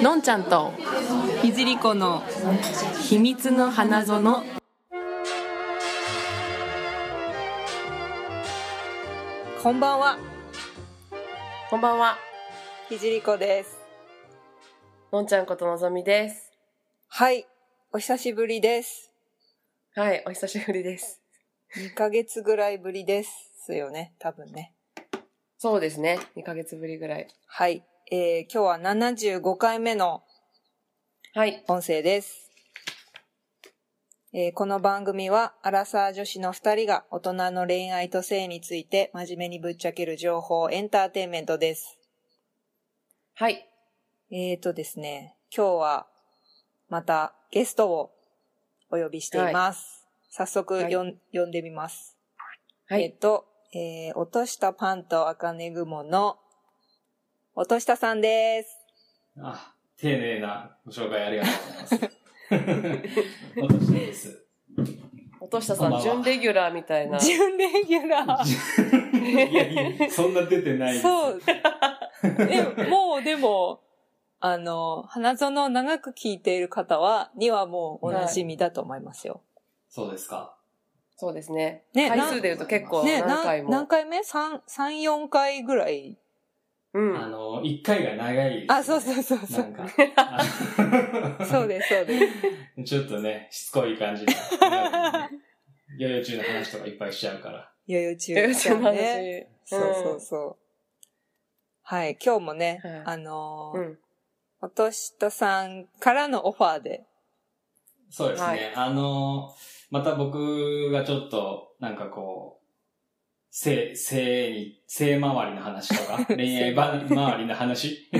のんちゃんと。ひじりこの秘密の花園。こんばんは。こんばんは。ひじりこです。のんちゃんことのぞみです。はい。お久しぶりです。はいお久しぶりです。2ヶ月ぐらいぶりですよね。多分ね。そうですね。2ヶ月ぶりぐらい。はい、えー、今日は75回目のはい。音声です、えーこの番組はアラサー女子の2人が大人の恋愛と性について真面目にぶっちゃける情報エンターテインメントです。はい。えーとですね、今日はまたゲストをお呼びしています。早速はい。呼んでみます。はい。えっ、と、えー、落としたパンと赤ね雲の落としたさんです。あ、丁寧なご紹介ありがとうございます。私です。落としたさこん準レギュラーみたいな準レギュラー。いやいや、そんな出てないです。そう。でもうでも、あの、花園を長く聞いている方は、にはもうお馴染みだと思いますよ。そうですか。そうですねね回数で言うと結構ね、何回も、な何回目 ?3、3、4回ぐらい。うんあの、一回が長いです、あ、そうそうそうそな。うんか。そうです、そうです。す。ちょっとね、しつこい感じで。ヨヨ中の話とかいっぱいしちゃうから。よよ中よよちゃんの話、ね。そうそうそう。はい、今日もね、はいあのーうんおとしとさんからのオファーで、そうですね。はいあの、また僕がちょっと、なんかこう、性、性に、性周りの話とか、恋愛ば周りの話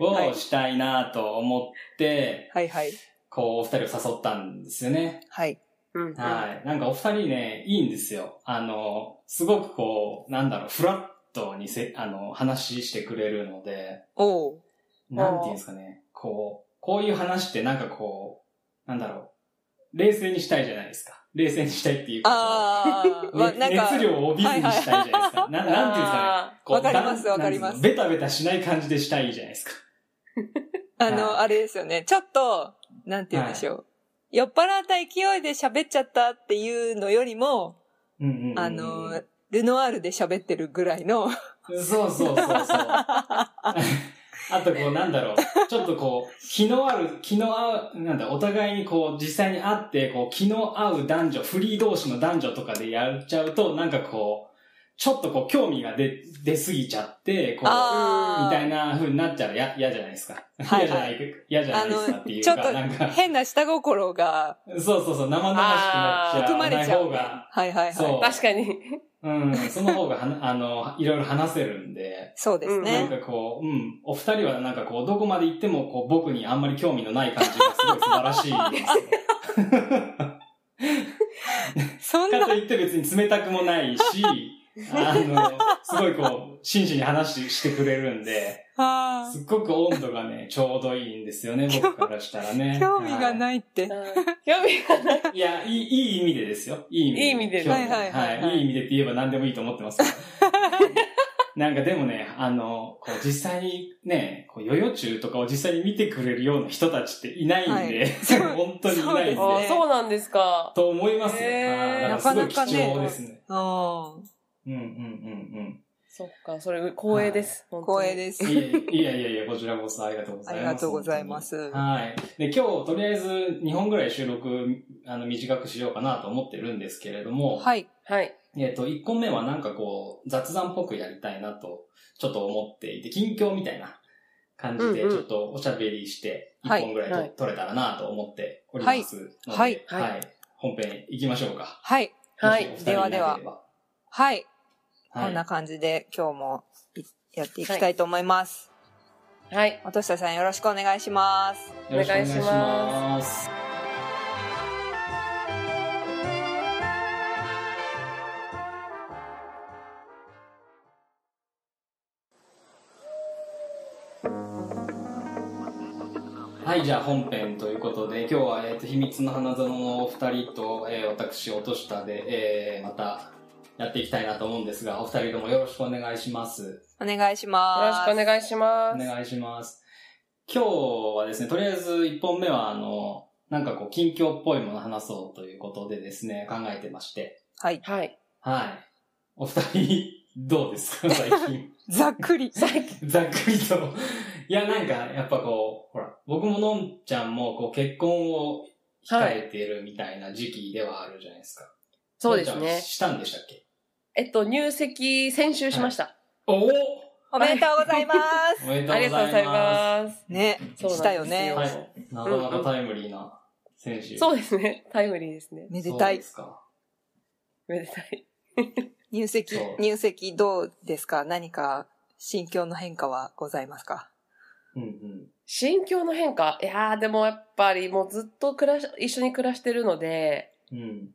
をしたいなと思って、はいはい、こう、お二人を誘ったんですよね。はい。うんうんはい。なんかお二人ね、いいんですよ。あの、すごくこう、なんだろう、フラットにせ、あの、話してくれるので、おう。なんていうんですかね、こう、こういう話ってなんかこう、なんだろう、冷静にしたいじゃないですか。冷静にしたいっていうか、あこー、まあ、うなんか、熱量を帯びずにしたいじゃないですか。ななんていうんですかね。わかりますわかります。ベタベタしない感じでしたいじゃないですか。あの、はい。あれですよね、ちょっと、なんて言うんでしょう。酔っ払った勢いで喋っちゃったっていうのよりも、あの、ルノワールで喋ってるぐらいの、そうそうそうそう。あとこうなんだろう、ちょっとこう、気のある、気の合う、なんだ、お互いにこう実際に会って、こう気の合う男女、フリー同士の男女とかでやっちゃうと、なんかこう、ちょっとこう興味が出、出すぎちゃって、こう、みたいな風になっちゃう嫌嫌じゃないですか。はい嫌じゃない、嫌じゃないですかっていうか、ちょっとなんか、変な下心が、そうそうそう、生々しくなっちゃ含まれちゃう方が、はいはいはい。確かにうん、その方がはな、あの、いろいろ話せるんで、そうですなんね。かこう、うん、お二人はなんかこう、どこまで行っても、こう、僕にあんまり興味のない感じがすごい素晴らしいですそんなよ。かといって別に冷たくもないし、あの、すごいこう、真摯に話してくれるんで、あすっごく温度がね、ちょうどいいんですよね、僕からしたらねー。興味がい。ないって。興味がないいや、いい、いい意味でですよ。いい意味で。いい意味ではいはいはいはいいい意味でって言えば何でもいいと思ってますけど。なんかでもね、あの、こう実際にね、こう、ヨヨ中とかを実際に見てくれるような人たちっていないんで、はい そう本当にいないんで、そうですねあそうなんですかと思いますよ。へーあーだからすごい貴重ですね。あうんうんうんそっかそれ光栄です、あ、本当に光栄ですうん。。いやいやいやこちらこそありがとうございます。ありがとうございます。はい。で、今日、とりあえず、2本ぐらい収録、あの、短くしようかなと思ってるんですけれども、はい。はいえっ、と、1本目はなんかこう、雑談っぽくやりたいなと、ちょっと思っていて、近況みたいな感じで、ちょっとおしゃべりして、はい1本ぐらいと、はい取れたらなと思っておりますので、はいはい。はい本編行きましょうか。はい。はいではではい。はい。こんな感じで今日もいやっていきたいと思います。はいおとしたさんよろしくお願いします。お願いしま。ますはい、じゃあ本編ということで、今日は、えっ、と、秘密の花園のお二人と、えー私、落としたで、えーまた、やっていきたいなと思うんですが、お二人ともよろしくお願いします。お願いしよろます。しくお願いします。お願いします。今日はですね、とりあえず1本目は、あの、なんかこう、近況っぽいもの話そうということでですね、考えてまして。はい。はい。はい。お二人、どうですか？最近。ざっくり。最近。ざっくりと。いや、なんか、やっぱこう、ほら、僕ものんちゃんも、こう、結婚を控えてるみたいな時期ではあるじゃないですか。そうですね。したんでしたっけ？えっと、入籍先週しました。おおおめでとうございます。おめでとうありございがとうございまます。ね、そうしたよね。はいす。なかなかタイムリーな選手。そうですね。タイムリーですね。めでたいそうで。すか。めでたい。入籍入籍どうですか？何か心境の変化はございますか？うんうん。心境の変化？いやー、でもやっぱりもうずっと暮らし、一緒に暮らしてるので、うん。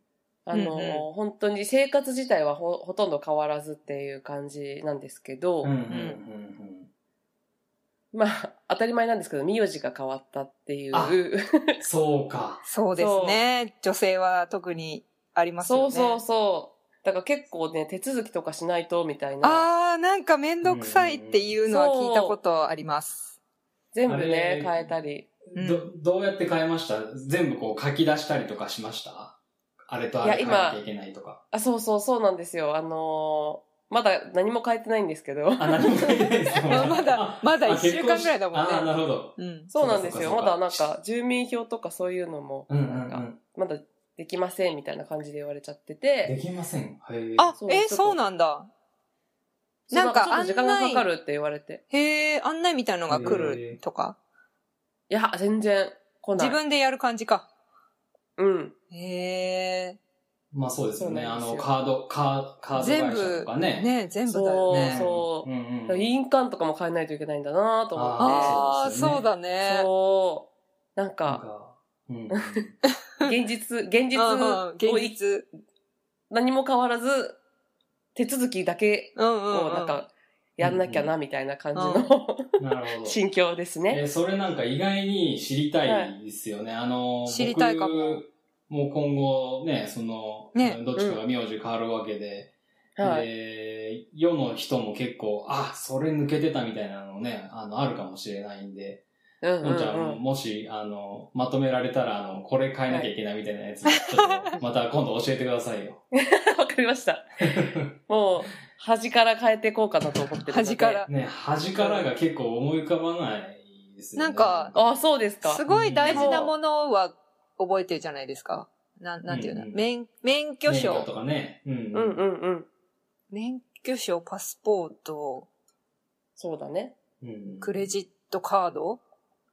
あのーうんうん本当に生活自体はほほとんど変わらずっていう感じなんですけど、うんうんうんまあ、当たり前なんですけど、名字が変わったっていう。あうん。そうか。そうですね。女性は特にありますよね。そうそうそう。だから結構ね、手続きとかしないとみたいな。あー、なんかめんどくさいっていうのは聞いたことあります。全部あれね、変えたり。うんど、どうやって変えました？全部こう書き出したりとかしました？あれとあれいや今書いなきゃいけないとか。あ、そうそうそうなんですよ。あのーまだ何も変えてないんですけど。あ、何も書いてないですよ。まだあまだあ一週間ぐらいだもんねあ、なるほど。うん。そうなんですよ。まだなんか、住民票とかそういうのも。まだできませんみたいな感じで言われちゃってでて。きません。あえ、そうなんだ。なんかちょっと時間がかかるって言われて。へえ、案内みたいのが来るとか？いや、全然来ない。自分でやる感じか。うん。へえ。まあそうですよね。あの、カード、カーカード全会社部とか、ね。ね、全部だそう、よね。そうう。んうん。印鑑とかも変えないといけないんだなと思って。ああ、そうだね。そう。なんなんか、か、うん。現実、現実うんうんを現実。何も変わらず、手続きだけうんうんうん。をなんか、やんなきゃな、みたいな感じの。心境ですね。えーそれなんか意外に知りたいですよね。あの、知りたいかも僕もう今後ね、その、ねどっちかが名字変わるわけで、はい。で、世の人も結構、あ、それ抜けてたみたいなのね、あの、あるかもしれないんで、うんうんのんちゃんも、うん。もし、あの、まとめられたら、あの、これ変えなきゃいけないみたいなやつ、ちょっと、また今度教えてくださいよ。わかりました。もう、端から変えていこうかなと思ってる。端から。ね、端からが結構思い浮かばないですよね。なんかあ、そうですか。すごい大事なものは覚えてるじゃないですか。なん、なんていうの、うんうん免、免許証免許。とかね。うん。うんうんうん。免許証、パスポート、そうだね。うん。クレジットカード？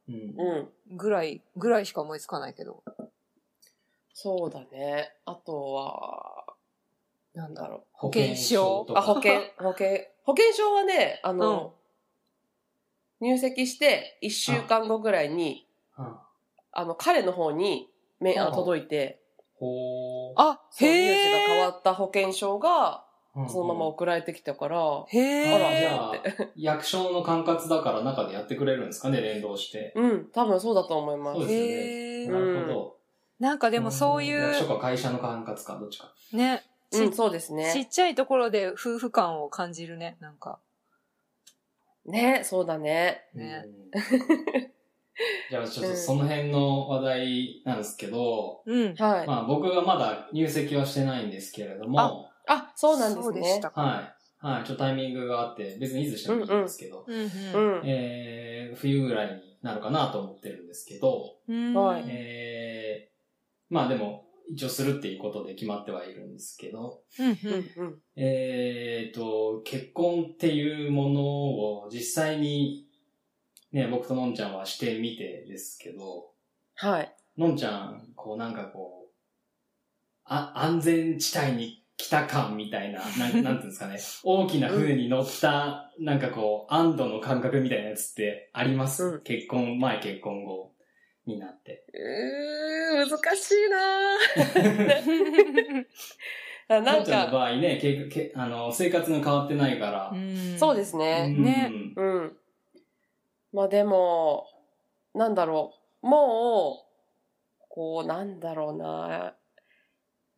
うん。うん。ぐらい、ぐらいしか思いつかないけど。そうだね。あとは、なんだろ保険証あ、保険、保険、保険証はね、あの、入籍して1週間後ぐらいに、うん。あの、彼の方に、め、ああ届いて、ほあ、そう、へ名字が変わえ。った保険証が、ーそのまま送られてきたから、へあらじえ。ゃあ、役所の管轄だから中でやってくれるんですかね、連動して。うん、多分そうだと思います。そうですよねな。るほど。なんかでもそうい役所う、か会社の管轄か、どっちか。ね、ちうん、そうですちねっ。ちゃいところで夫婦感を感じるね、なんか。ね、そうだね。ねうん じゃあちょっとその辺の話題なんですけど、うん。はい。まあ僕がまだ入籍はしてないんですけれども、あ、そうなんですね。そうでしたか。はい。はい。ちょっとタイミングがあって、別にいつしてもいいんですけど。えー、冬ぐらいになるかなと思ってるんですけど、うんはいえー、まあでも、一応するっていうことで決まってはいるんですけど、うんうんうん。えーと、結婚っていうものを実際に、ね、僕とのんちゃんはしてみてですけど、はい。のんちゃん、こうなんかこう、あ、安全地帯に来た感みたいな、なんなんていうんですかね、大きな船に乗った、なんかこう、安堵の感覚みたいなやつってあります、うん結婚前、結婚後になって。うー、難しいな なんのんちゃんのか、場合ね、けけあの生活が変わってないから、そうですね。ねうんうん。まあでも、なんだろう。もう、こう、なんだろうな。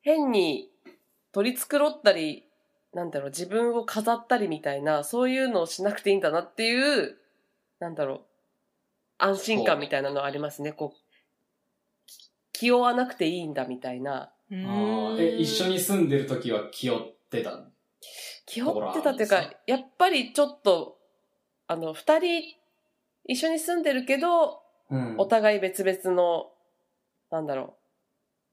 変に取り繕ったり、なんだろう、自分を飾ったりみたいな、そういうのをしなくていいんだなっていう、なんだろ安心感みたいなのありますね。こう、き気負わなくていいんだみたいな。うあえ、一緒に住んでる時は気負ってた？の気負ってたっていうか？やっぱりちょっと、あの、二人一緒に住んでるけど、うん。お互い別々の、なんだろう、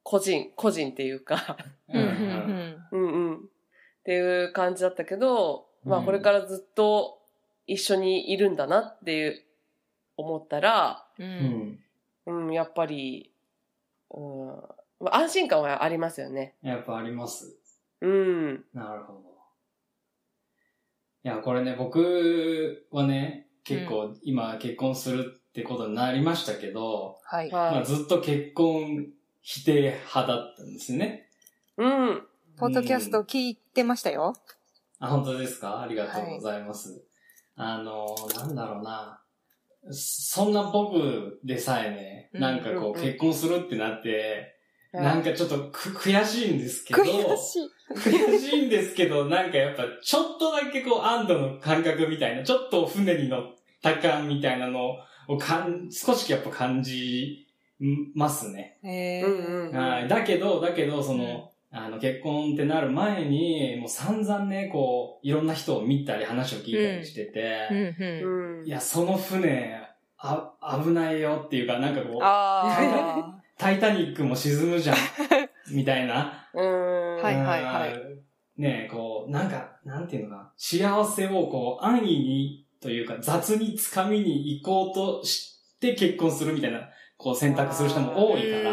個人、個人っていうか、うんうんうんうん。っていう感じだったけど、まあうんこれからずっと一緒にいるんだなっていう、思ったら、うんううんん。うん、やっぱり、うん、まあ安心感はありますよね。やっぱあります。うん。なるほど。いや、これね、僕はね、結構今結婚するってことになりましたけど、はい。まはい。あずっと結婚否定派だったんですね。うん。ポッドキャスト聞いてましたよ。あ、本当ですか？ありがとうございます。あの、なんだろうな。そんな僕でさえね、うんなんかこうんうんう結婚するってなって、はいなんかちょっとく悔しいんですけど、悔しい。悔しいんですけど、なんかやっぱちょっとだけこう安堵の感覚みたいな、ちょっと船に乗った感みたいなのをかん少しやっぱ感じますね。えうんうんーはい。だけど、だけど、その、あの、結婚ってなる前に、もう散々ね、こう、いろんな人を見たり話を聞いたりしてて、うん。いや、その船、あ、危ないよっていうか、なんかこう、あタイタニックも沈むじゃん、みたいな。うん。はいはいはいうん。ねえ、こう、なんか、なんていうのかな、幸せをこう、安易に、というか、雑に掴みに行こうとして結婚するみたいな、こう、選択する人もあ。多いから、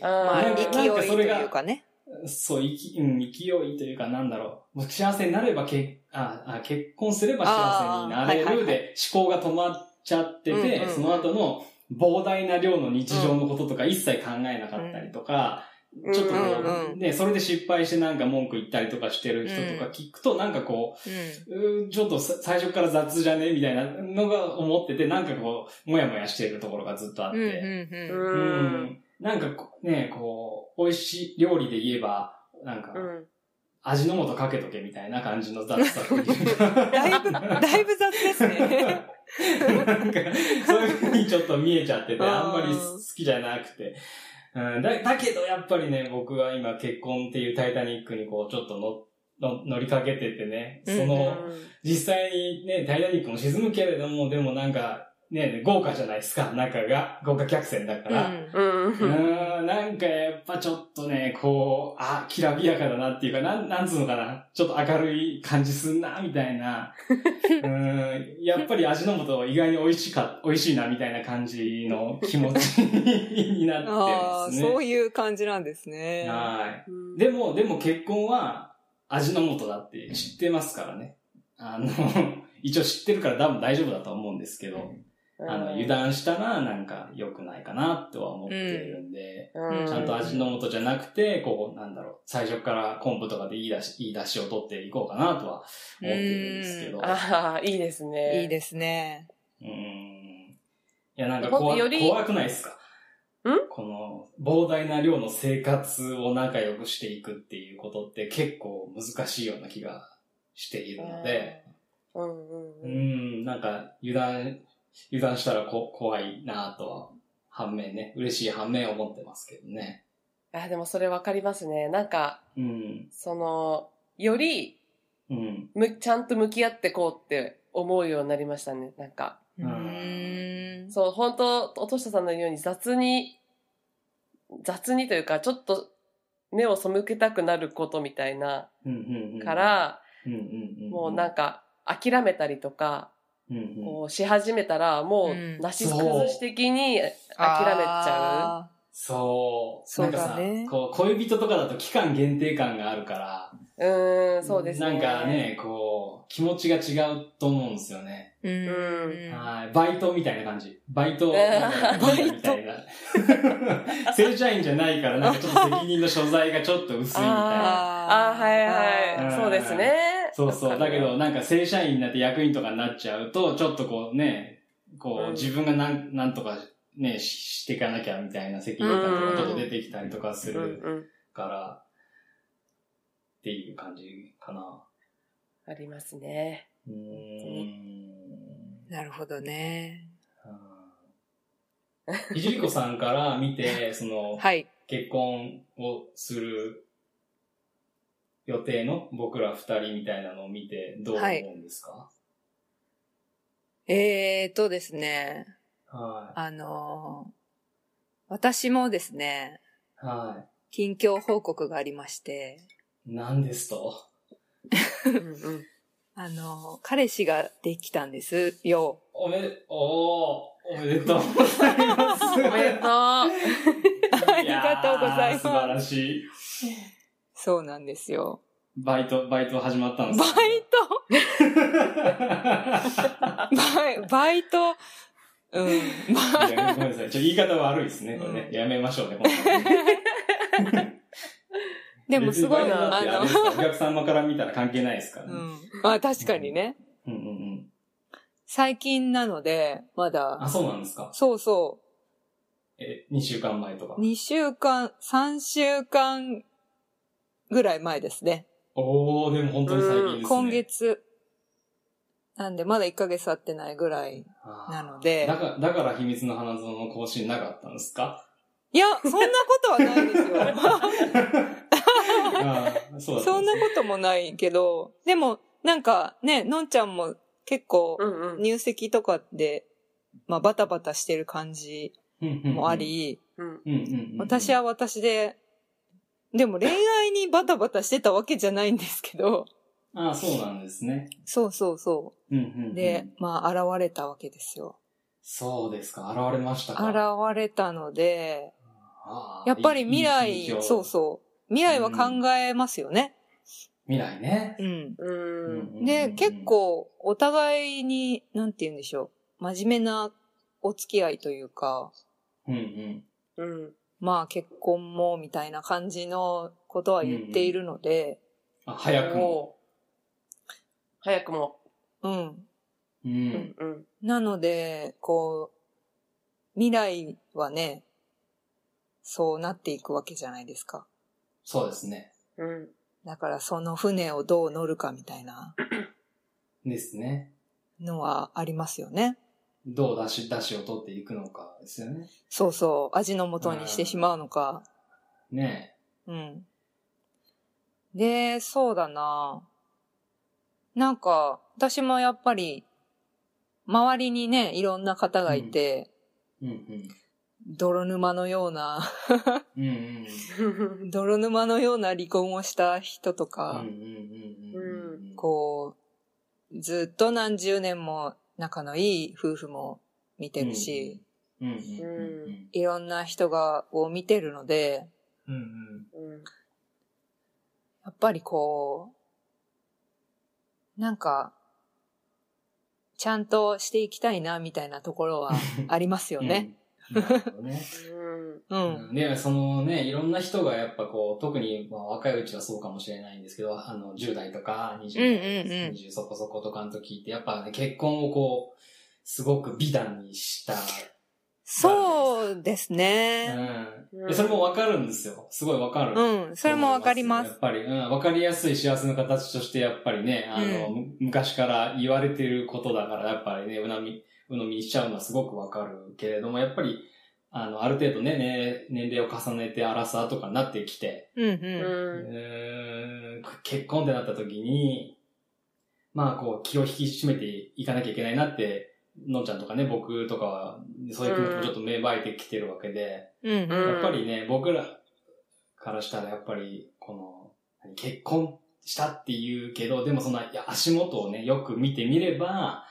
まあ、勢いというかね。そう、いき、うん、勢いというか、なんだろう。幸せになればけああ、結婚すれば幸せになれあーはいで、思考が止まっちゃってて、うんうんうんその後の膨大な量の日常のこととか一切考えなかったりとか、ちょっとこう、うんうんね、それで失敗してなんか文句言ったりとかしてる人とか聞くと、なんかこうん。う、うーちょっとさ最初から雑じゃねみたいなのが思ってて、なんかこう、もやもやしてるところがずっとあって。うんうんう。うんん。なんかこうね、こう、美味しい料理で言えば、なんか、うん。味の素かけとけみたいな感じの雑さ。だいぶ、だいぶ雑ですね。なんか、そういう風にちょっと見えちゃってて、あんまり好きじゃなくて。うん、だだけどやっぱりね、僕は今結婚っていうタイタニックにこうちょっと乗の乗りかけててね、その、実際にね、タイタニックも沈むけれども、でもなんか、ね、豪華じゃないですか、中が。豪華客船だから。うん。うーん、なんかやっぱちょっとね、こう、あ、きらびやかだなっていうか、なん、なんつうのかな。ちょっと明るい感じすんな、みたいな。うーん、やっぱり味の素意外に美味しか、美味しいな、みたいな感じの気持ちになってああ、ますね。そういう感じなんですね。はい。でも、でも結婚は味の素だって知ってますからね。あの、一応知ってるから多分大丈夫だと思うんですけど、あの、油断したらなんか良くないかなとは思っているんで、うん、ちゃんと味の素じゃなくて、こう、なんだろう、最初から昆布とかでいい出し、いい出汁を取っていこうかなとは思ってるんですけど。ああ、いいですね。いいですね。うーん。いや、なんか怖怖くないですか？ん？この膨大な量の生活を仲良くしていくっていうことって結構難しいような気がしているので、うんうんううん。ん、なんか油断、油断したらこ怖いなとは、反面ね、嬉しい反面思ってますけどね。あ、でもそれわかりますね。なんか、うん、その、より、うん、む、ちゃんと向き合ってこうって思うようになりましたね。なんか、うーん。そう、本当おとしたさんのように雑に、雑にというか、ちょっと目を背けたくなることみたいな、うん、うん、うん。か、ら、うん、うん、うん。もうなんか、諦めたりとか、うん、うん。こうし始めたら、もうんう、なし崩し的に諦めちゃあそう。そうだなんかさね、こう、恋人とかだと期間限定感があるから、う。ん、そうですね。なんかね、こう、気持ちが違うと思うんですよね。ーううん。はい。バイトみたいな感じ。バイト、バイトみたいな。正社員じゃないから、なんかちょっと責任の所在がちょっと薄いみたいな。ああ、はいはい。そうですね。そうそう。だけど、なんか正社員になって役員とかになっちゃうと、ちょっとこうね、こう自分がなん、なんとかね、ししていかなきゃみたいな責任感とかちょっと出てきたりとかすうんるうん。から、っていう感じかな。ありますね。うーん。なるほどね。ひじりこさんから見て、その、はい。結婚をする予定の僕ら二人みたいなのを見てどう思うんですか？えーとですね、はあのー私もですね、い。は近況報告がありまして、い。何ですと？あのー彼氏ができたんですよ。おめで、おー、おめでとうございます。おめでとう。ありがとうございます素晴らしい。そうなんですよ。バイト、バイト始まったんですバイト？バイバイト、うん。いやごめんなさい。ちょ言い方悪いですね。これね。うんやめましょうね、本当に でもすごい別にバイトだな、あのってあれです、かお客様から見たら関係ないですからね。うん。まあ確かにね。うんうんうん。最近なので、まだ、あ、そうなんですかそうそえ、2週間前とかう、。2週間、3週間ぐらい前ですね。おー、でも本当に最近ですね。今月。なんで、まだ1ヶ月経ってないぐらい。なのでだから、だから秘密の花園の更新なかったんですか？いや、そんなことはないですよ。そそんなこともないけど、でも、なんかね、のんちゃんも結構うんうん。入籍とかで、まあバタバタしてる感じもあ、り、うん。うんうんうんうん私は私で、でも恋愛にバタバタしてたわけじゃないんですけど、ああ、そうなんですね。そうそうそうんうんうんう。で、まあ現れたわけですよ。そうですか。現れましたか。現れたので、やっぱり未いい来、そうそう。未来は考えますよね。未来ね。うん。うん。で、結、構、お互いに、なんて言うんでしょう。真面目なお付き合いというか、うんうん。うん。まあ結婚も、みたいな感じのことは言っているので、あ、早くも。早くも。うん。う。うんんうん。なので、こう、未来はね、そうなっていくわけじゃないですか。そうですね。うん。だからその船をどう乗るかみたいなですね。のはありますよね。どう出し、出しを取っていくのかですよね。そうそう、味の素にしてしまうのか。ねうん。で、そうだな。なんか、私もやっぱり、周りにね、いろんな方がいて、うんうん。泥沼のような、うんうん 泥沼のような離婚をした人とうん。うんか、うんうんうんうん。こう、ずっと何十年も仲のいい夫婦も見てるし、いろんな人が、を見てるので、うん。うんうん。やっぱりこう、なんか、ちゃんとしていきたいな、みたいなところはありますようん。ね。うん。ね。うん。うんで、そのね、いろんな人がやっぱこう、特にまあ若いうちはそうかもしれないんですけど、あの、10代とか20代、うんうんうん20そこそことかの時って、やっぱね、結婚をこう、すごく美談にした。そうですね。うん。でそれもわかるんですよ。すごいわかる。うん。それもわかります。やっぱり、うん、わかりやすい幸せの形として、やっぱりね、あの、む昔から言われてることだから、やっぱりね、うなみ、うのみにしちゃうのはすごくわかるけれども、やっぱり、あの、ある程度ね、ね年齢を重ねて、アラサーとかになってきて、うんう。うん。うーん結婚ってなった時に、まあ、こう、気を引き締めていかなきゃいけないなって、のんちゃんとかね、僕とかは、そういう気持ちもちょっと芽生えてきてるわけで、うんうん。やっぱりね、僕らからしたらやっぱり、この、何結婚したっていうけど、でもそのいや足元をね、よく見てみれば、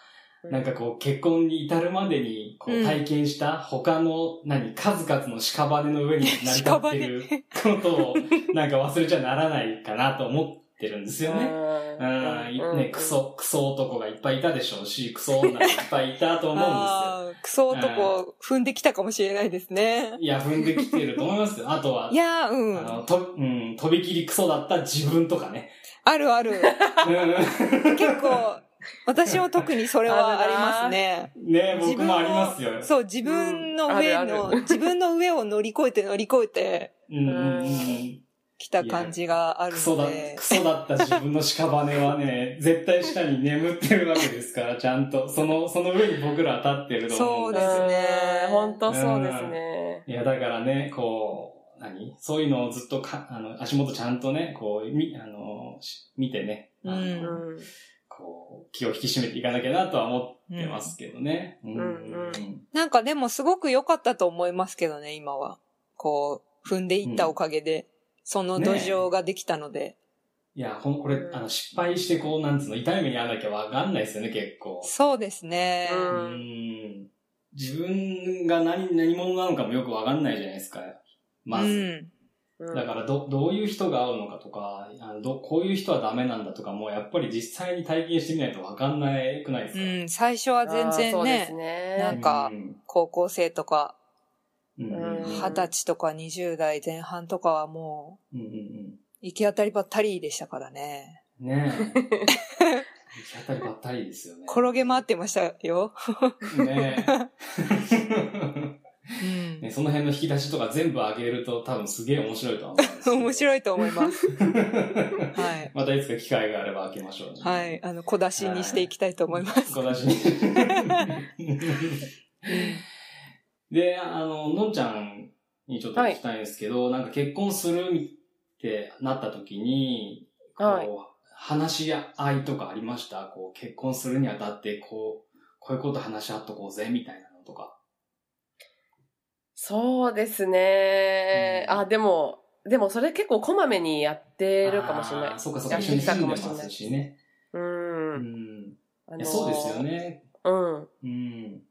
なんかこう、結婚に至るまでに、こううん体験した他の、何、数々の屍の上に成り立ってることを、なんか忘れちゃならないかなと思ってるんですよね。うん、いね、ク。ソ、クソ男がいっぱいいたでしょうし、クソ女がいっぱいいたと思うんですよ。クソ男踏んできたかもしれないですね。いや、踏んできてると思いますよ。あとは、いやー、うん。あの、と、うん、とびきりクソだった自分とかね。あるある。うん結構、私も特にそれはありますね。ね僕もありますよ。そう、自分の上うんあるあの、自分の上を乗り越えて乗り越えて、うんうんうん。来た感じがあるクソだので、。クソだった自分の屍はね、絶対下に眠ってるわけですから、ちゃんと。その、その上に僕らは立ってると思うんですよ。そうですねうん本当そうですね。いや、だからね、こう、何？そういうのをずっとか、あの、足元ちゃんとね、こう、み、あの、し見てね、うん。こう、気を引き締めていかなきゃなとは思ってますけどね。うんうんなんかでもすごく良かったと思いますけどね、今は。こう、踏んでいったおかげで、その土壌ができたので。いや、ほん、これ、うんあの、失敗してこう、なんつうの、痛い目に遭わなきゃわかんないですよね、結構。そうですね。ううんん。自分が何、何者なのかもよくわかんないじゃないですか。まず。うん。うんだから、ど、どういう人が合うのかとか、あのど、こういう人はダメなんだとかも、やっぱり実際に体験してみないとわかんないくないですか？うん、最初は全然ね、ね。なんかうん高校生とか、うんうんうん二十歳とか20代前半とかはもう、うんうん行き当たりばったりでしたからね。うん。ねえ。行き当たりばったりですよね。転げ回ってましたよ。ねうえ。その辺の引き出しとか全部上げると多分すげえ面白いとは思う。面白いと思います。い。はい。またいつか機会があれば開けましょうね。はい。あの、小出しにしていきたいと思います。小出しに。で、あの、のんちゃんにちょっと聞きたいんですけど、なんか結婚するってなった時に、こう、はい話し合いとかありました？こう、結婚するにあたって、こう、こういうこと話し合っとこうぜ、みたいなのとか。そうですね。うんあ、でも、でもそれ結構こまめにやってるかもしれない。そうかそうか、一緒に住んでまもしれないすしね。う。うんん。あいやそうですよ。ね。うん。うん。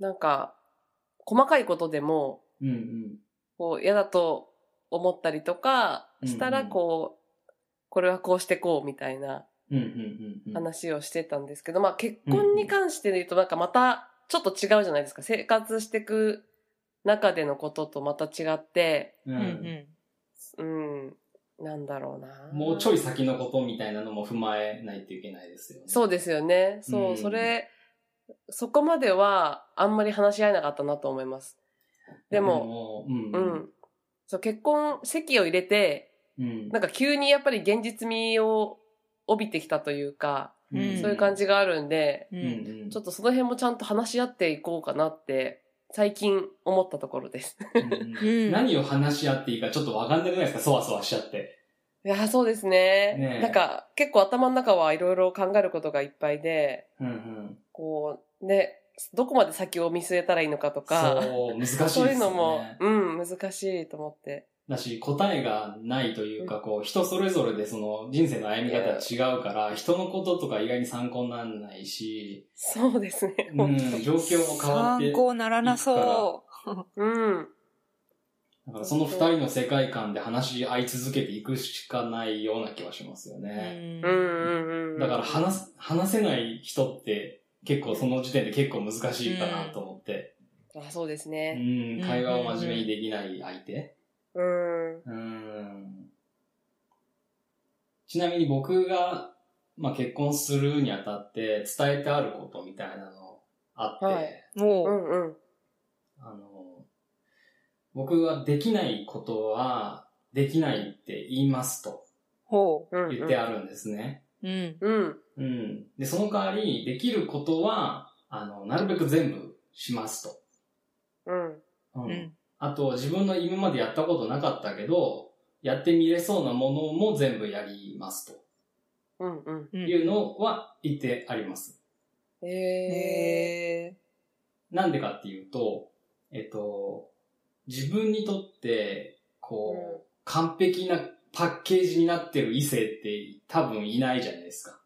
なんか、細かいことでも、うんうん。こう、嫌だと思ったりとか、したら、うんうんこう、これはこうしてこうみたいなうんうんうんうん。話をしてたんですけど、まあ結婚に関して言うとなんかまたちょっと違うじゃないですか。生活していく中でのこととまた違って、ううんんうん、なんだろうな。もうちょい先のことみたいなのも踏まえないといけないですよね。そうですよね。そう、うんそれ、そこまではあんまり話し合えなかったなと思います。でも、も、うんう。ん。そう、結婚、籍を入れて、うん。なんか急にやっぱり現実味を帯びてきたというか、うんそういう感じがあるんで。ちょっとその辺もちゃんと話し合っていこうかなって、最近思ったところです。何を話し合っていいかちょっとわかんなくないですかそわそわしちゃって。いや、そうですね。ねえなんか結構頭の中はいろいろ考えることがいっぱいで、うんうん。こう、ね、どこまで先を見据えたらいいのかとか、そう、難しいですよね。そういうのも、うん、難しいと思って。だし、答えがないというか、こう、人それぞれでその人生の歩み方が違うから、人のこととか意外に参考にならないし、そうですね。うん、状況も変わって参、考ならなそう。うん。だからその二人の世界観で話し合い続けていくしかないような気はしますよね。うん。だから話す、話せない人って結構その時点で結構難しいかなと思って。あそうですうね。ん、会話を真面目にできない相手。うん。うん。ちなみに僕が、まあ、結婚するにあたって伝えてあることみたいなのあって、はいもう、うんうん。あの、僕はできないことはできないって言いますとほうん。言ってあるんですね。う。うん。うん。うん。で、その代わり、できることは、あの、なるべく全部しますと。うん。ううん。あと、自分の今までやったことなかったけど、やってみれそうなものも全部やりますうんうん。うん。というのは言ってあります。えへなんでかっていうと、えっと、自分にとって、こう、うん完璧なパッケージになってる異性って多分いないじゃないですか。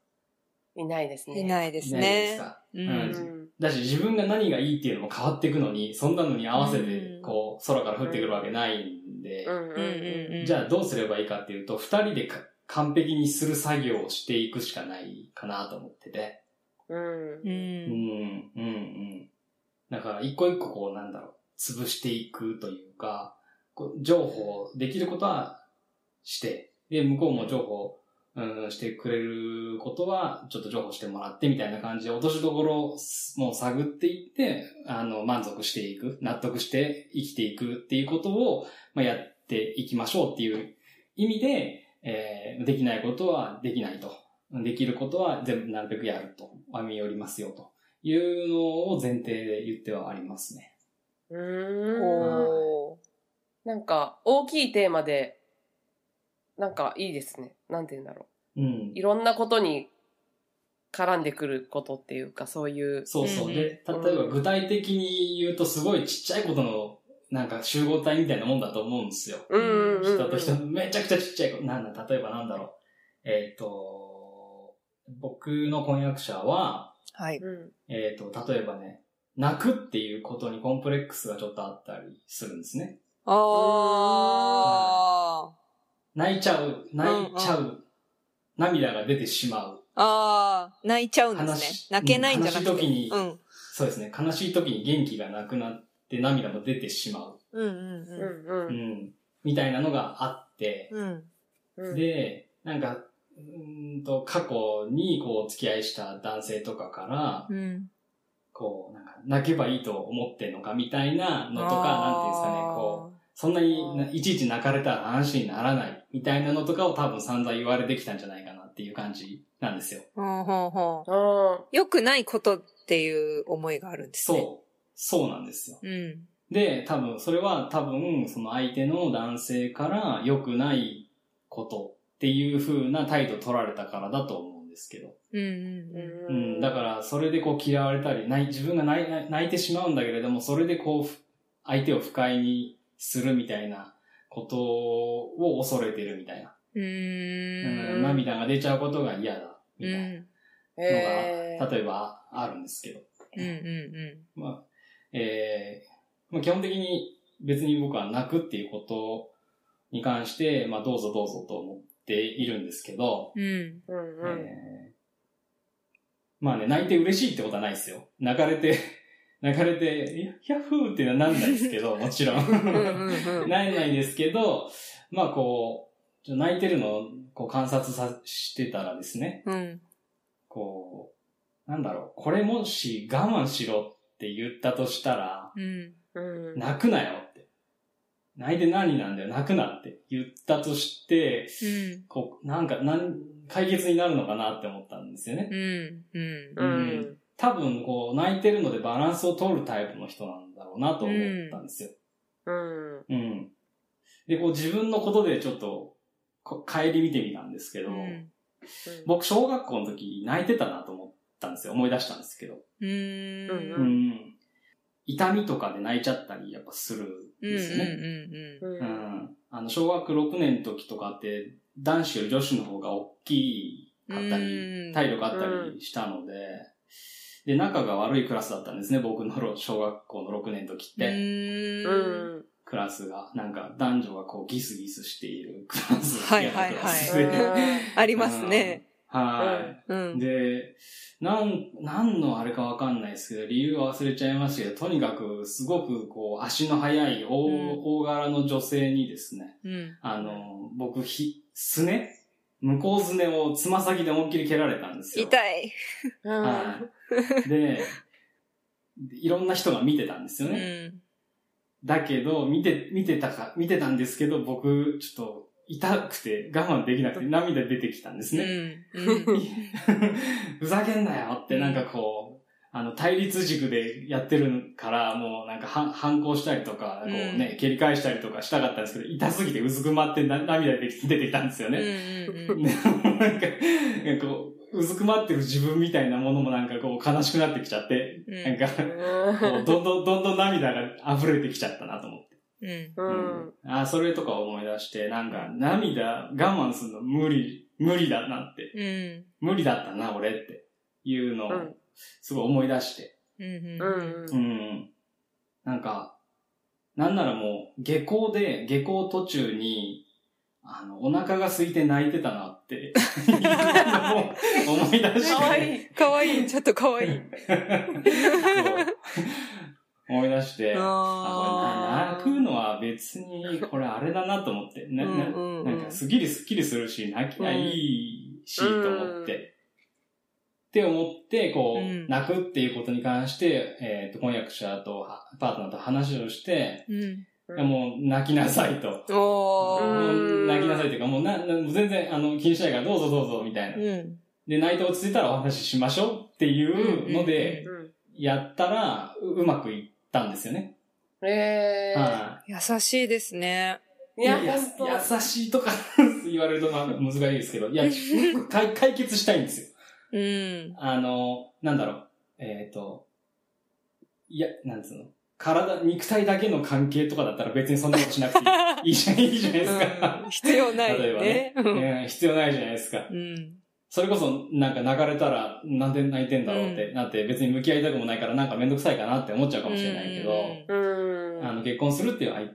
ー、いないですーね。いないですいないですね。か？う。うんうんん。だし自分が何がいいっていうのも変わっていくのに、そんなのに合わせてうん、こう、空から降ってくるわけないんで。じゃあどうすればいいかっていうと、二人でか完璧にする作業をしていくしかないかなと思ってて。うん。う。うんん、うん、うん。だから一個一個こうなんだろう、潰していくというか、こう情報できることはして、で、向こうも情報、うん、してくれることは、ちょっと情報してもらってみたいな感じで、落としどころをもう探っていって、あの、満足していく、納得して生きていくっていうことを、まあ、やっっていきましょうっていう意味で、えーできないことはできないと。できることは全部なるべくやると。歩み寄りますよというのを前提で言ってはありますね。うーん。なんか、大きいテーマで、なんかいいですね。なんて言うんだろうんう。いろんなことに絡んでくることっていうか、そういう。そうそう。うんで、例えば具体的に言うとすごいちっちゃいことのなんか集合体みたいなもんだと思うんですよ。うん。人と人、めちゃくちゃちっちゃいこと。なんだ、例えばなんだろう。えっ、と、僕の婚約者は、はい。うん。えっ、と、例えばね、泣くっていうことにコンプレックスがちょっとあったりするんですね。あ泣いちゃう、泣いちゃう、涙が出てしまう。あ。ああ。泣いちゃうんですね話。泣けないんじゃなく悲しい時にうん。そうですね、悲しい時に元気がなくなって涙も出てしまう。うんうんうんううん。ん。みたいなのがあって、うん。うん、で、なんか、うーんと、過去にこう、付き合いした男性とかから、うん。こう、なんか、泣けばいいと思ってんのかみたいなのとか、なんていうんですかね、こう、そんなにないちいち泣かれたら話にならないみたいなのとかを多分散々言われてきたんじゃないかなっていう感じなんですよ。う。ほうほうほう。あ良くないことっていう思いがあるんですね。そう。そうなんですよ。う。うん。で、多分、それは多分、その相手の男性から良くないことっていう風な態度取られたからだと思うんですけど。うんーううん、だから、それでこう嫌われたり、泣い自分が泣い泣いてしまうんだけれども、それでこう、ふ相手を不快にするみたいなことを恐れてるみたいな。ん。うんん、涙が出ちゃうことが嫌だ、みたいなのうん。へーが、例えばあるんですけど。うんうんまあ、えーまあ、基本的に別に僕は泣くっていうことに関して、まあ、どうぞどうぞと思っているんですけど、うん。うん。うんうん。えーまあね、泣いて嬉しいってことはないですよ。泣かれて、泣かれて、ヤッフーってなんないですけど、もちろん。うんうんうん。ないんですけど、まあこう、泣いてるのをこう観察さしてたらですね、うん。こう、なんだろう、これもし我慢しろって言ったとしたら、うん。うん。泣くなよって。泣いて何なんだよ、泣くなって言ったとして、うん。こう、なんか、なん、解決になるのかなって思ったんですよね。うん。うん。うん。多分、こう、泣いてるのでバランスを取るタイプの人なんだろうなと思ったんですよ。うん。うん。で、こう、自分のことでちょっと、こ帰り見てみたんですけど、うん。僕、小学校の時泣いてたなと思ったんですよ。思い出したんですけど。う。うんうんん。痛みとかで泣いちゃったり、やっぱするんうん。ですよね。うん。う。うんん。あの、小学6年の時とかって、男子より女子の方が大きかったうり、ん体力あったりしたので、で、仲が悪いクラスだったんですね、僕の小学校の6年の時っうて。クラスが、なんか男女がこうギスギスしているクラス。はいはいはい ありますね。はうい。ん。で、なん、なんのあれかわかんないですけど、理由は忘れちゃいましたけど、とにかくすごくこう足の速い大,、うん大柄の女性にですね、うん。あの、僕、ひ、すね向こうすねをつま先で思いっきり蹴られたんですよ。痛い。うん。はい。で、いろんな人が見てたんですようね。ん。だけど、見て、見てたか、見てたんですけど、僕、ちょっと、痛くて我慢できなくて涙出てきたんですうね。ん。うん。ふざけんなよってなんかこう、あの、対立軸でやってるから、もうなんかは反抗したりとか、こうね、蹴り返したりとかしたかったんですけど、痛すぎてうずくまってな涙出て出てきたんですようん。ね。うなんか、なんかこう、うずくまってる自分みたいなものもなんかこう悲しくなってきちゃって、うんなんか、こうどんどん どんどん涙が溢れてきちゃったなと思って。うん。うん。あそれとか思い出して、なんか涙我慢するの無理、無理だなって。うん。無理だったな、俺っていうのをうん、すごい思い出して。うん。う。うんん。なんか、なんならもう、下校で、下校途中に、あの、お腹が空いて泣いてたなって、思い出して。かわいい。かわいい。ちょっとかわいい。思い出して、あ、泣くのは別に、これあれだなと思って、な、ななんかすっきりすっきりするし、泣きゃいいし、と思って。って思って、こう、うん泣くっていうことに関して、えっ、と、婚約者とはパートナーと話をして、うん。もう泣きなさいと。泣きなさいというか、もうな、な全然あの気にしないからどうぞどうぞみたいな。うん。で、泣いて落ち着いたらお話ししましょうっていうので、うん。やったらううまくいったんですよね。えー。は優しいですね。い。いや。優しいとか 言われるとまあ難しいですけど、いや、解解決したいんですよ。うん。あの、なんだろう。えっ、と、いや、なんつうの？体、肉体だけの関係とかだったら別にそんなことしなくていい じゃん、いいじゃないですか。うん必要ない例えばねね。。うん必要ないじゃないですか。うん。それこそ、なんか流れたら、なんで泣いてんだろうって、なって、別に向き合いたくもないから、なんかめんどくさいかなって思っちゃうかもしれないけど、うん。あの、結婚するっていう相、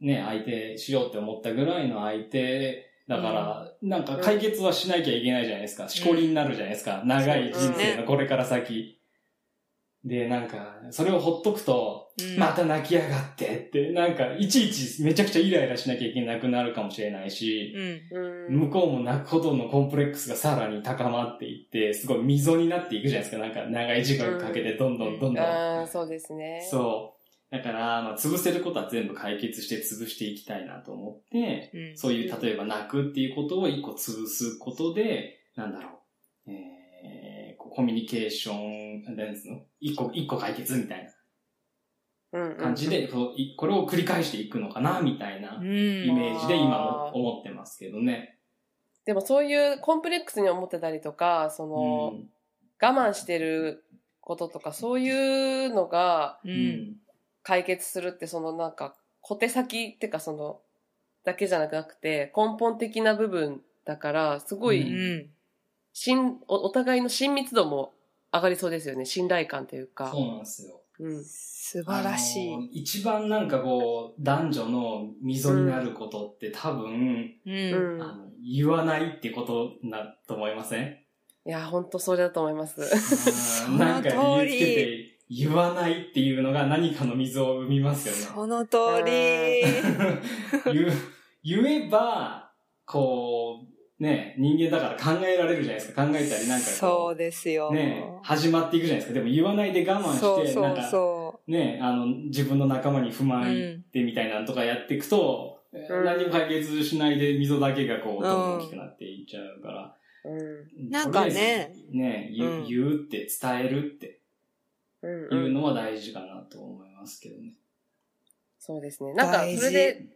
ね、相手しようって思ったぐらいの相手、だから、なんか解決はしなきゃいけないじゃないですか。しこりになるじゃないですか。長い人生のこれから先。で、なんか、それをほっとくと、うんまた泣きやがってって、なんか、いちいちめちゃくちゃイライラしなきゃいけなくなるかもしれないし。向こうも泣くほどのコンプレックスがさらに高まっていって、すごい溝になっていくじゃないですか。なんか長い時間かけてどんどんどんどん。ああ、そうですね。そう。だから、まあ、潰せることは全部解決して潰していきたいなと思って、うん。そういう、例えば泣くっていうことを一個潰すことで、なんだろう、えー、コミュニケーション、なんつうの？一個、一個解決みたいうんな感じで、これを繰り返していくのかな、みたいなうん。イメージで今も思ってますけどね。でもそういうコンプレックスに思ってたりとか、その、うん。我慢してることとか、そういうのが。解決するって、そのなんか、小手先ってかその、だけじゃなくて、根本的な部分だから、すごうい、ん。親おお互いの親密度も上がりそうですよね。信頼感というか。そうなんですよ。うん。素晴らしい。一番なんかこう、男女の溝になることって多分、う。うんん。あの言わないってことだと思いません？いや、本当それだと思います。うんなんか理由つけて言わないっていうのが何かの溝を生みますよね。その通り。言う言えば、こう、ね、人間だから考えられるじゃないですか。考えたりなんかそうこですよ。う、ね、始まっていくじゃないですか。でも言わないで我慢して、そうそうなんか、そね、あの、自分の仲間に不う。満言っうん。てみたいなのとかやっていくと、ん何も解決しないで溝だけがこう、うんどんどん大きくなっていっちゃうから。うん。なんかねね、言うって伝えるってうん。いうのは大事かなと思いますけどね。そうですね。なんか、それで、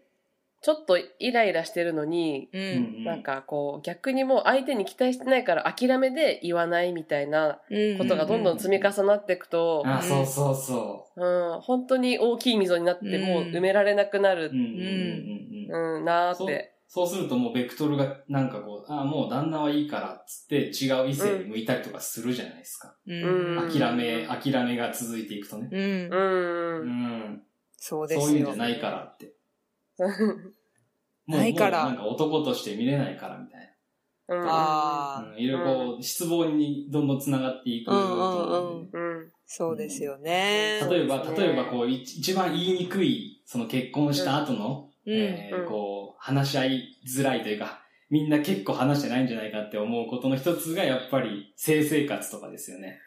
ちょっとイライラしてるのに、う。うんなんかこう、逆にもう相手に期待してないから諦めで言わないみたいなうんことがどんどん積み重なっていくと、あ、そうそうそうん、本当に大きい溝になってうんもう埋められなくなう。うる、んうんうんうん。うん、なーって。そうするともうベクトルがなんかこう、あもう旦那はいいからっつって違う異性に向いたりとかするじゃないですか。うん。うん諦め、諦めが続いていくとね。うんう。。うんん。そうですよ。そういうんじゃないからって。もうないからもうなんか男として見れないからみたいうん。ああな。うん。いろいろこう、失望にどんどん繋がっていくと思うんで。うん。そうですよね。例えば、例えばこう、い一番言いにくい、その結婚した後の、うんえーうんこう、話し合いづらいというか、みんな結構話してないんじゃないかって思うことの一つが、やっぱり、性生活とかですよね。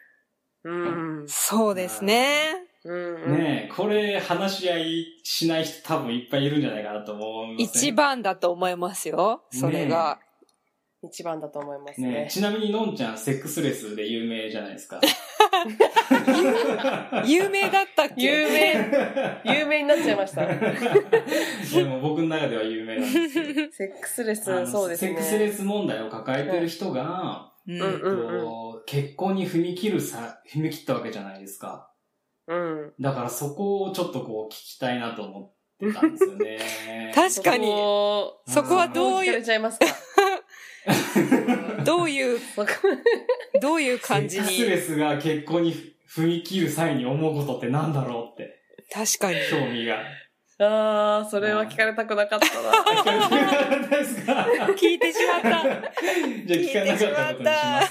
うん。そうですね。うん。ねえ、これ話し合いしない人多分いっぱいいるんじゃないかなと思います、ね。一番だと思いますよ。それが。一番だと思いますねえね。ちなみにのんちゃん、セックスレスで有名じゃないですか。有名だったっけ？有名、有名になっちゃいました。でも僕の中では有名なんです。セックスレあス、のそうですね。セックスレス問題を抱えてる人が、えっと結婚に踏み切るさ、踏み切ったわけじゃないですか。うん。だからそこをちょっとこう聞きたいなと思ってたんですよね。確かにそそこはこどういう聞かれ、ちゃいますか？どういう、どういう感じセックスに。レスが結婚に踏み切る際に思うことってなんだろうって、確かに。興味が。ああ、それは聞かれたくなかったな。聞かれてなかったですか？聞いてしまった。じゃあ聞かなかったことにしま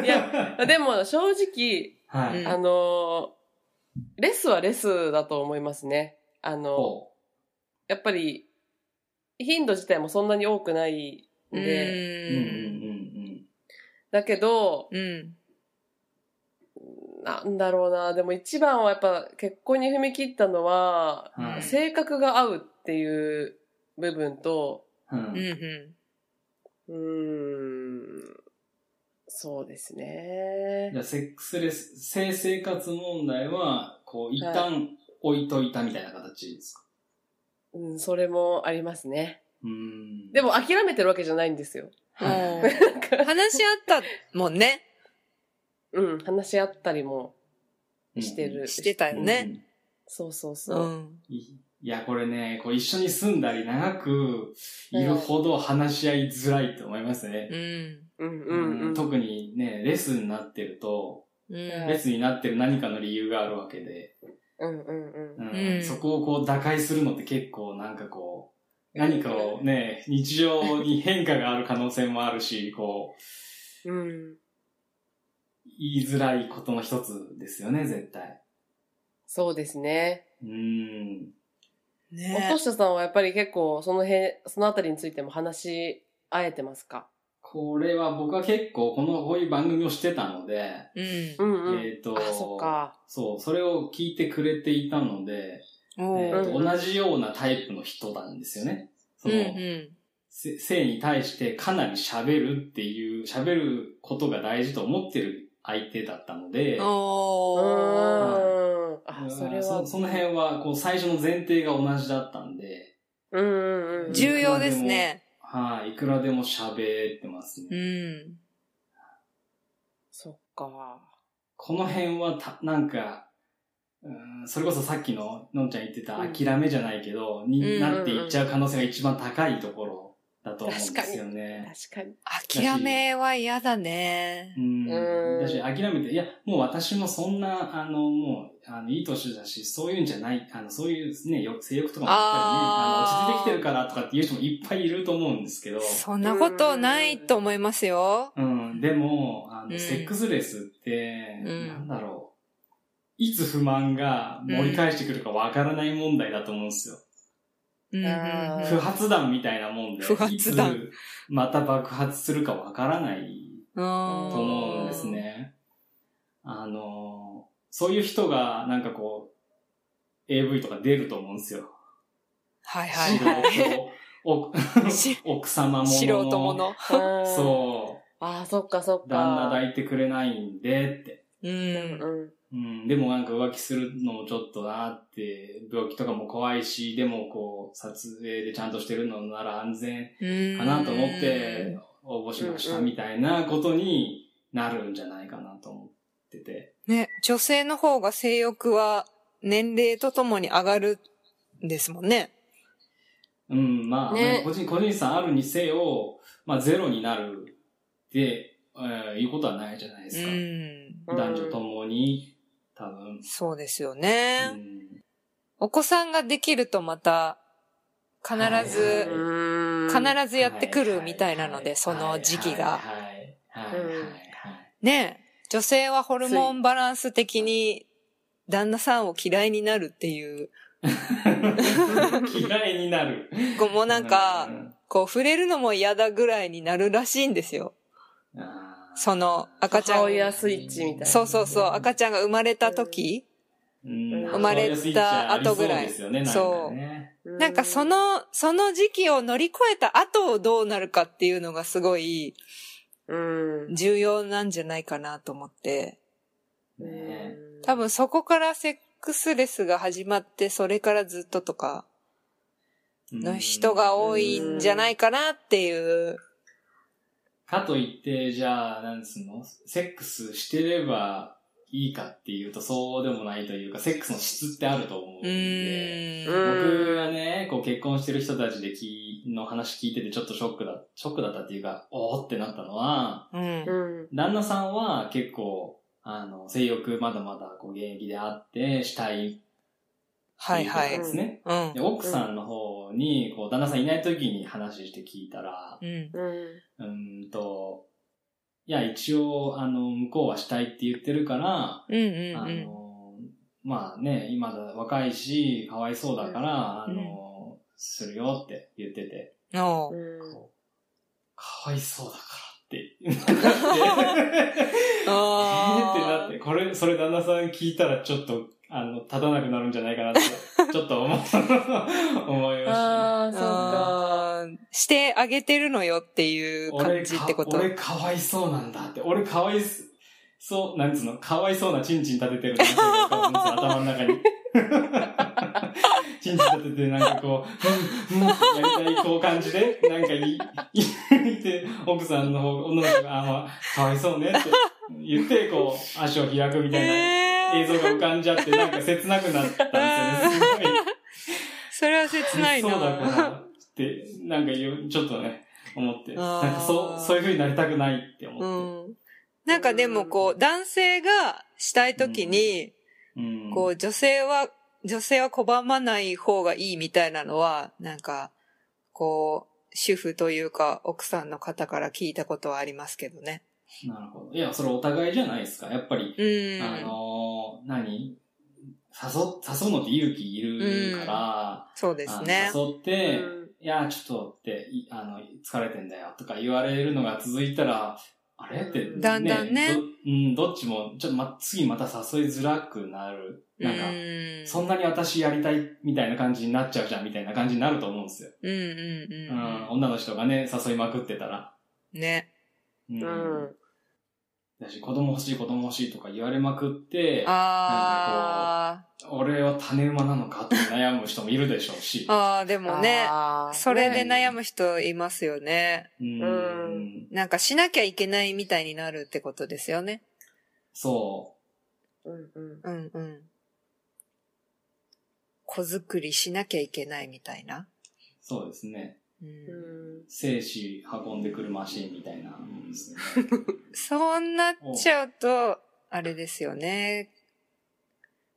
す。いや、でも正直、はい。うんあのーレスはレスだと思いますね。あの、ほやっぱり、頻度自体もそんなに多くないんうで、う。うんうんん。うんだけど、うん。なんだろうな。でも一番はやっぱ結婚に踏み切ったのは、はい性格が合うっていう部分と、うんうんそうですねじ。ゃあ、セックスレス、性生活問題は、こう、一旦置いといたみたいな形ですか、うん、それもありますね。うーん。でも諦めてるわけじゃないんですよ。はい、ん。話し合ったもんね。うん、話し合ったりもしてる。してたよね。そうそううそう。ん。いいや、これね、こう一緒に住んだり長くいるほど話し合いづらいと思いますねう。ん。うんうんうん。特にね、レスになってると、うん。レスになってる何かの理由があるわけで、うんうんうん。うんうんそこをこう打開するのって結構なんかこう、何かをね、日常に変化がある可能性もあるし、こう、うん。言いづらいことの一つですよね、絶対。そうですね。うん。ね落下さんはやっぱり結構その辺、そのあたりについても話し合えてますか？これは僕は結構この、こういう番組をしてたので、うん。うんうん。えっ、と、あ、そっか。そう、それを聞いてくれていたので、おえーとうん同じようなタイプの人なんですよね。そうんの、うせ性に対してかなり喋るっていう、喋ることが大事と思ってる相手だったので。あ、うんそれはそ。その辺は、こう、最初の前提が同じだったんで、うんうんうん。重要ですね。はい、いくらでも喋ってますうね。ん。そっか。この辺はた、なんか、うん、それこそさっきののんちゃん言ってたうん諦めじゃないけど、にうんなっていっちゃう可能性が一番高いところだと思うんですよね。確かに。諦めは嫌だねう。ん。うんだし、諦めて、いや、もう私もそんな、あの、もう、あの、いい年だし、そういうんじゃない、あの、そういうね、よ性欲とかもやっぱりね、あの、落ち着いてきてるからとかっていう人もいっぱいいると思うんですけど、そんなことないと思いますよ。うん、でも、あの、うんセックスレスって、うんなんだろう。いつ不満が盛り返してくるかわからない問題だと思うんですよ。うん不発弾みたいなもんで、不発弾いつまた爆発するかわからないうん。と思うんですね。あの、そういう人がなんかこう、AV とか出ると思うんですよ。はいはい素はい。奥様もの。素人もの。う。そあ、そっかそっう。か。旦那抱いてくれないんでって。う。うんん。うん、でもなんか浮気するのもちょっとなって、病気とかも怖いし、でもこう、撮影でちゃんとしてるのなら安全うん。かなと思って応募しましたみたいなことになるんじゃないかなと思ってて。ね、女性の方が性欲は年齢とともに上がるんですもんね。うん、まあ、ね個人、個人差あるにせよ、まあゼロになるって、えーいうことはないじゃないですか。男女ともに。そうですようね。ん。お子さんができるとまた、必ず、うん。必ずやってくるみたいなので、その時期が。ね女性はホルモンバランス的に旦那さんを嫌いになるっていう、嫌いになる。もうなんかう、ん。こう触れるのも嫌だぐらいになるらしいんですよ。その赤ちゃん。母親スイッチみたいな。そうそうそう、赤ちゃんが生まれた時、うん生まれた後ぐらいそうですよね、なんかそうなんかそ、の、その時期を乗り越えた後どうなるかっていうのがすごいうん。重要なんじゃないかなと思って。ね多分そこからセックスレスが始まって、それからずっととかの人が多いんじゃないかなっていう。かといって、じゃあ、なんつうの？セックスしてればいいかっていうとそうでもないというか、セックスの質ってあると思うんうで。僕はね、こう結婚してる人たちできの話聞いててちょっとショックだ、ショックだったっていうか、おーってなったのは、うん。うん。旦那さんは結構、あの、性欲まだまだこう現役であって、したいはいはい。ですね。奥さんの方に、こう、旦那さんいない時に話して聞いたらう、ん。うん。うーんと、いや、一応、あの、向こうはしたいって言ってるから、うんうんあうん。の、まあね、今だ若いし、かわいそうだから、うんあの、するよって言ってて、おかわいそうだからっ ってなって、えーってなあって、これ、それ旦那さん聞いたらちょっと、あの、立たなくなるんじゃないかなって、ちょっと思う 思いましたね。ああ、そうか。してあげてるのよっていう感俺かじってこと？俺かわいそうなんだって。俺かわいそう、なんつうの、かわいそうなチンチン立ててる男性が浮かぶんですよ、頭の中に。チンチン立てて、なんかこう、うん、うん、やりたいこう感じで、なんかい、い、いて、奥さんの方、女の子が、あ、まあ、かわいそうねって言って、こう、足を開くみたいな映えー、像が浮かんじゃって、なんか切なくなったんですよね、すごい。それは切ないな。そうだからって、なんかちょっとね、思って。なんかそう、そういう風になりたくないって思って。うん。なんかでもこう、男性がしたいときに、うん。こう、女性は、女性は拒まない方がいいみたいなのは、なんか、こう、主婦というか、奥さんの方から聞いたことはありますけどね。なるほど。いや、それお互いじゃないですか。やっぱり、うん。あのー何？誘、誘うのって勇気いるから、そうですね誘って、うんいや、ちょっとって、いあの、疲れてんだよとか言われるのが続いたら、あれ？って、うんだんだんねどうん、どっちも、ちょっとま、次また誘いづらくなる。なんか、うんそんなに私やりたいみたいな感じになっちゃうじゃんみたいな感じになると思うんですよ。うんうんううんん、女の人がね、誘いまくってたら。うん。ね。うん。うん。だし、子供欲しい子供欲しいとか言われまくって、あ俺は種馬なのかって悩む人もいるでしょうしー。あー、でもね、それでね悩む人いますよね。うん。うんなんかしなきゃいけないみたいになるってことですよね。そうんうん。うんうん。子作りしなきゃいけないみたいな。う。そうですね。精子運んでくるマシンみたいなもんですよね。そうなっちゃうと、あれですよね。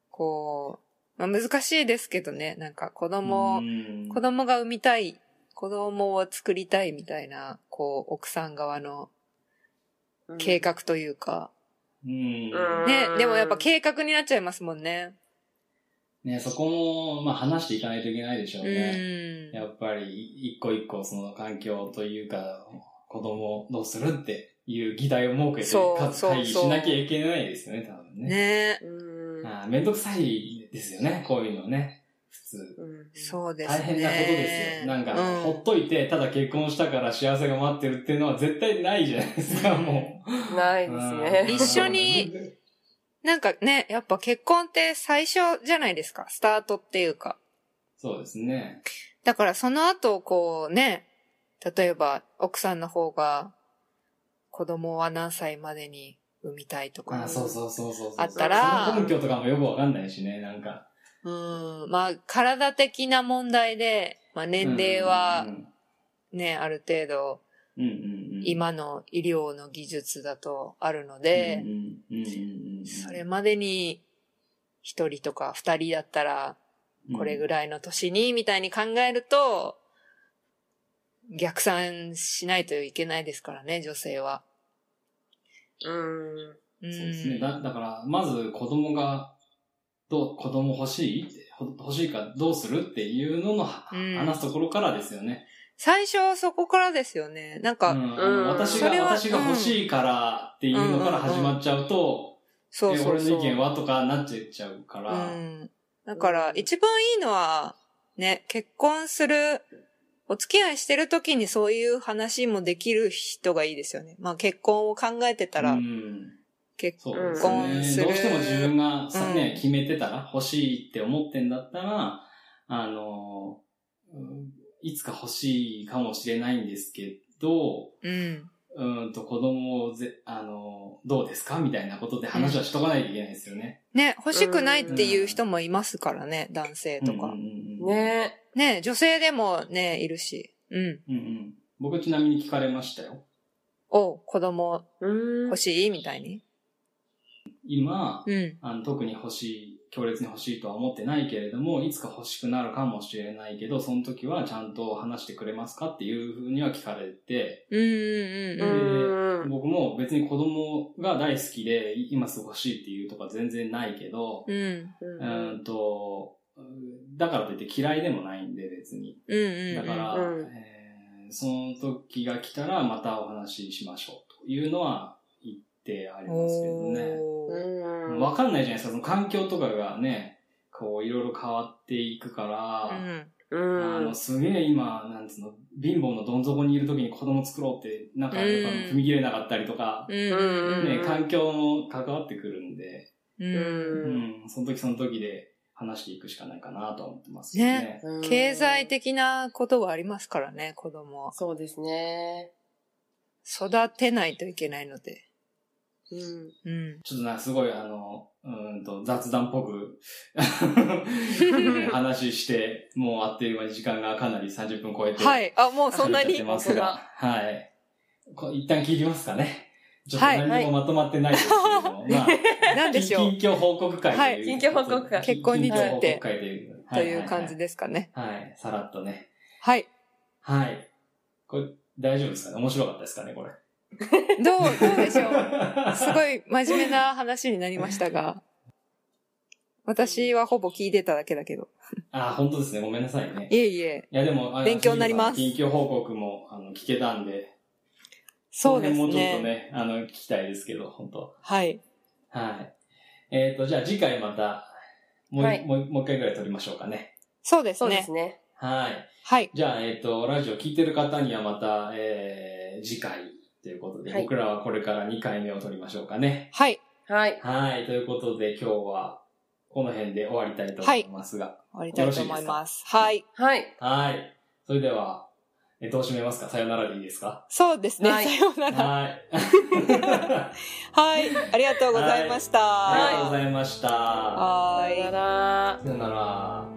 こう、まあ、難しいですけどね。なんか子供、うん子供が産みたい、子供を作りたいみたいな、こう、奥さん側の計画というか。うん。うんね、でもやっぱ計画になっちゃいますもんね。ね、そこも、まあ話していかないといけないでしょううね。ん。やっぱり、一個一個その環境というか、子供をどうするっていう議題を設けて、そうかつ会議しなきゃいけないですよね、多分ね。ねうん。あーめんどくさいですよね、こういうのね。普通。うんそうですね。大変なことですよ。なんか、うんほっといて、ただ結婚したから幸せが待ってるっていうのは絶対ないじゃないですか、もう。ないですね。一緒になんかね、やっぱ結婚って最初じゃないですか。スタートっていうか。そうですね。だからその後、こうね、例えば奥さんの方が子供は何歳までに産みたいとかあ、そうそうそうそう。あったらその根拠とかもよくわかんないしね、なんか。うん。まあ、体的な問題で、まあ年齢はね、ある程度、うんうんうん、今の医療の技術だとあるのでそれまでに一人とか二人だったら、これぐらい。の年に、みたいに考えると、逆算しないといけないですからね、女性は。うん。うんそうですね。だだから、まず子供が、どう、子供欲しいってほ欲しいかどうするっていうのの、はうん話すところからですよね。最初はそこからですよね。なんか、うん私が、私が欲しいからっていうのから始まっちゃうと、そうそうそう。え俺の意見はとかなっちゃうから、うん。だから、一番いいのは、ね、結婚する、お付き合いしてる時にそういう話もできる人がいいですよね。まあ結婚を考えてたら、うん結そうですね。婚する。どうしても自分がさ、うんね、決めてたら、欲しいって思ってんだったら、あの、うんいつか欲しいかもしれないんですけど、うん。うんと子供をぜ、あの、どうですかみたいなことで話はしとかないといけないですよね。ね、欲しくないっていう人もいますからね、男性とか。うんうんうんねね、女性でもね、いるし。うん。うんうん。僕ちなみに聞かれましたよ。お子供うん。欲しい？みたいに。今、うん。あの特に欲しい、強烈に欲しいとは思ってないけれども、いつか欲しくなるかもしれないけど、その時はちゃんと話してくれますかっていうふうには聞かれて、うんうんうんうん。うん。僕も別に子供が大好きで、今すぐ欲しいっていうとか全然ないけど、うん。うーんと、だからといって嫌いでもないんで別に。だから、うんえーその時が来たらまたお話ししましょうというのは言ってありますけどね。わかんないじゃないですか、その環境とかがね、こういろいろ変わっていくから、うん。うん。あの、すげえ今、なんつうの、貧乏のどん底にいる時に子供作ろうって、なんかやっぱうん踏み切れなかったりとか、うんうんね、うん環境も関わってくるんで、う。うんん、その時その時で話していくしかないかなとは思ってますね。うん経済的なことがありますからね、子供は。そうですね。育てないといけないので。うん。うん。ちょっとなんかすごいあの、うーんと雑談っぽく 話して、もうあっという間に時間がかなり30分超えて。はい。あ、もうそんなにますが、はい。こ一旦切りますかね。ちょっとはい何もまとまってないですけれども、まあ、なんでしょう近況報告会という。はい近況報告会結婚について近況報告会という。という感じで。ですかね。はい、さらっとね。はい。はい。これ、大丈夫ですかね？面白かったですかね？これ。どう、どうでしょうすごい真面目な話になりましたが。私はほぼ聞いてただけだけど。あ、本当ですね。ごめんなさいね。いえいえ。いや、でも、勉強になります近況報告も、あの、聞けたんで、そうですこの辺もちょっとね。ね、あの、聞きたいですけど、本当はい。はい。えっ、と、じゃあ次回また、もう,、はいもうもう一回ぐらい撮りましょうかね。そうですねそうです。ね。はい。はい。じゃあ、えっ、と、ラジオ聞いてる方にはまた、えー、次回ということで、はい僕らはこれから2回目を撮りましょうかね。はい。はい。はい。ということで、今日はこの辺で終わりたいと思いますが。終わりたいと思います。はい。はい。はい。それでは、えどう締めますか？さよならでいいですか？そうですね。はいさようなら。はい。はい。ありがとうございました。ありがとうございました。はーいさよなら。さよなら。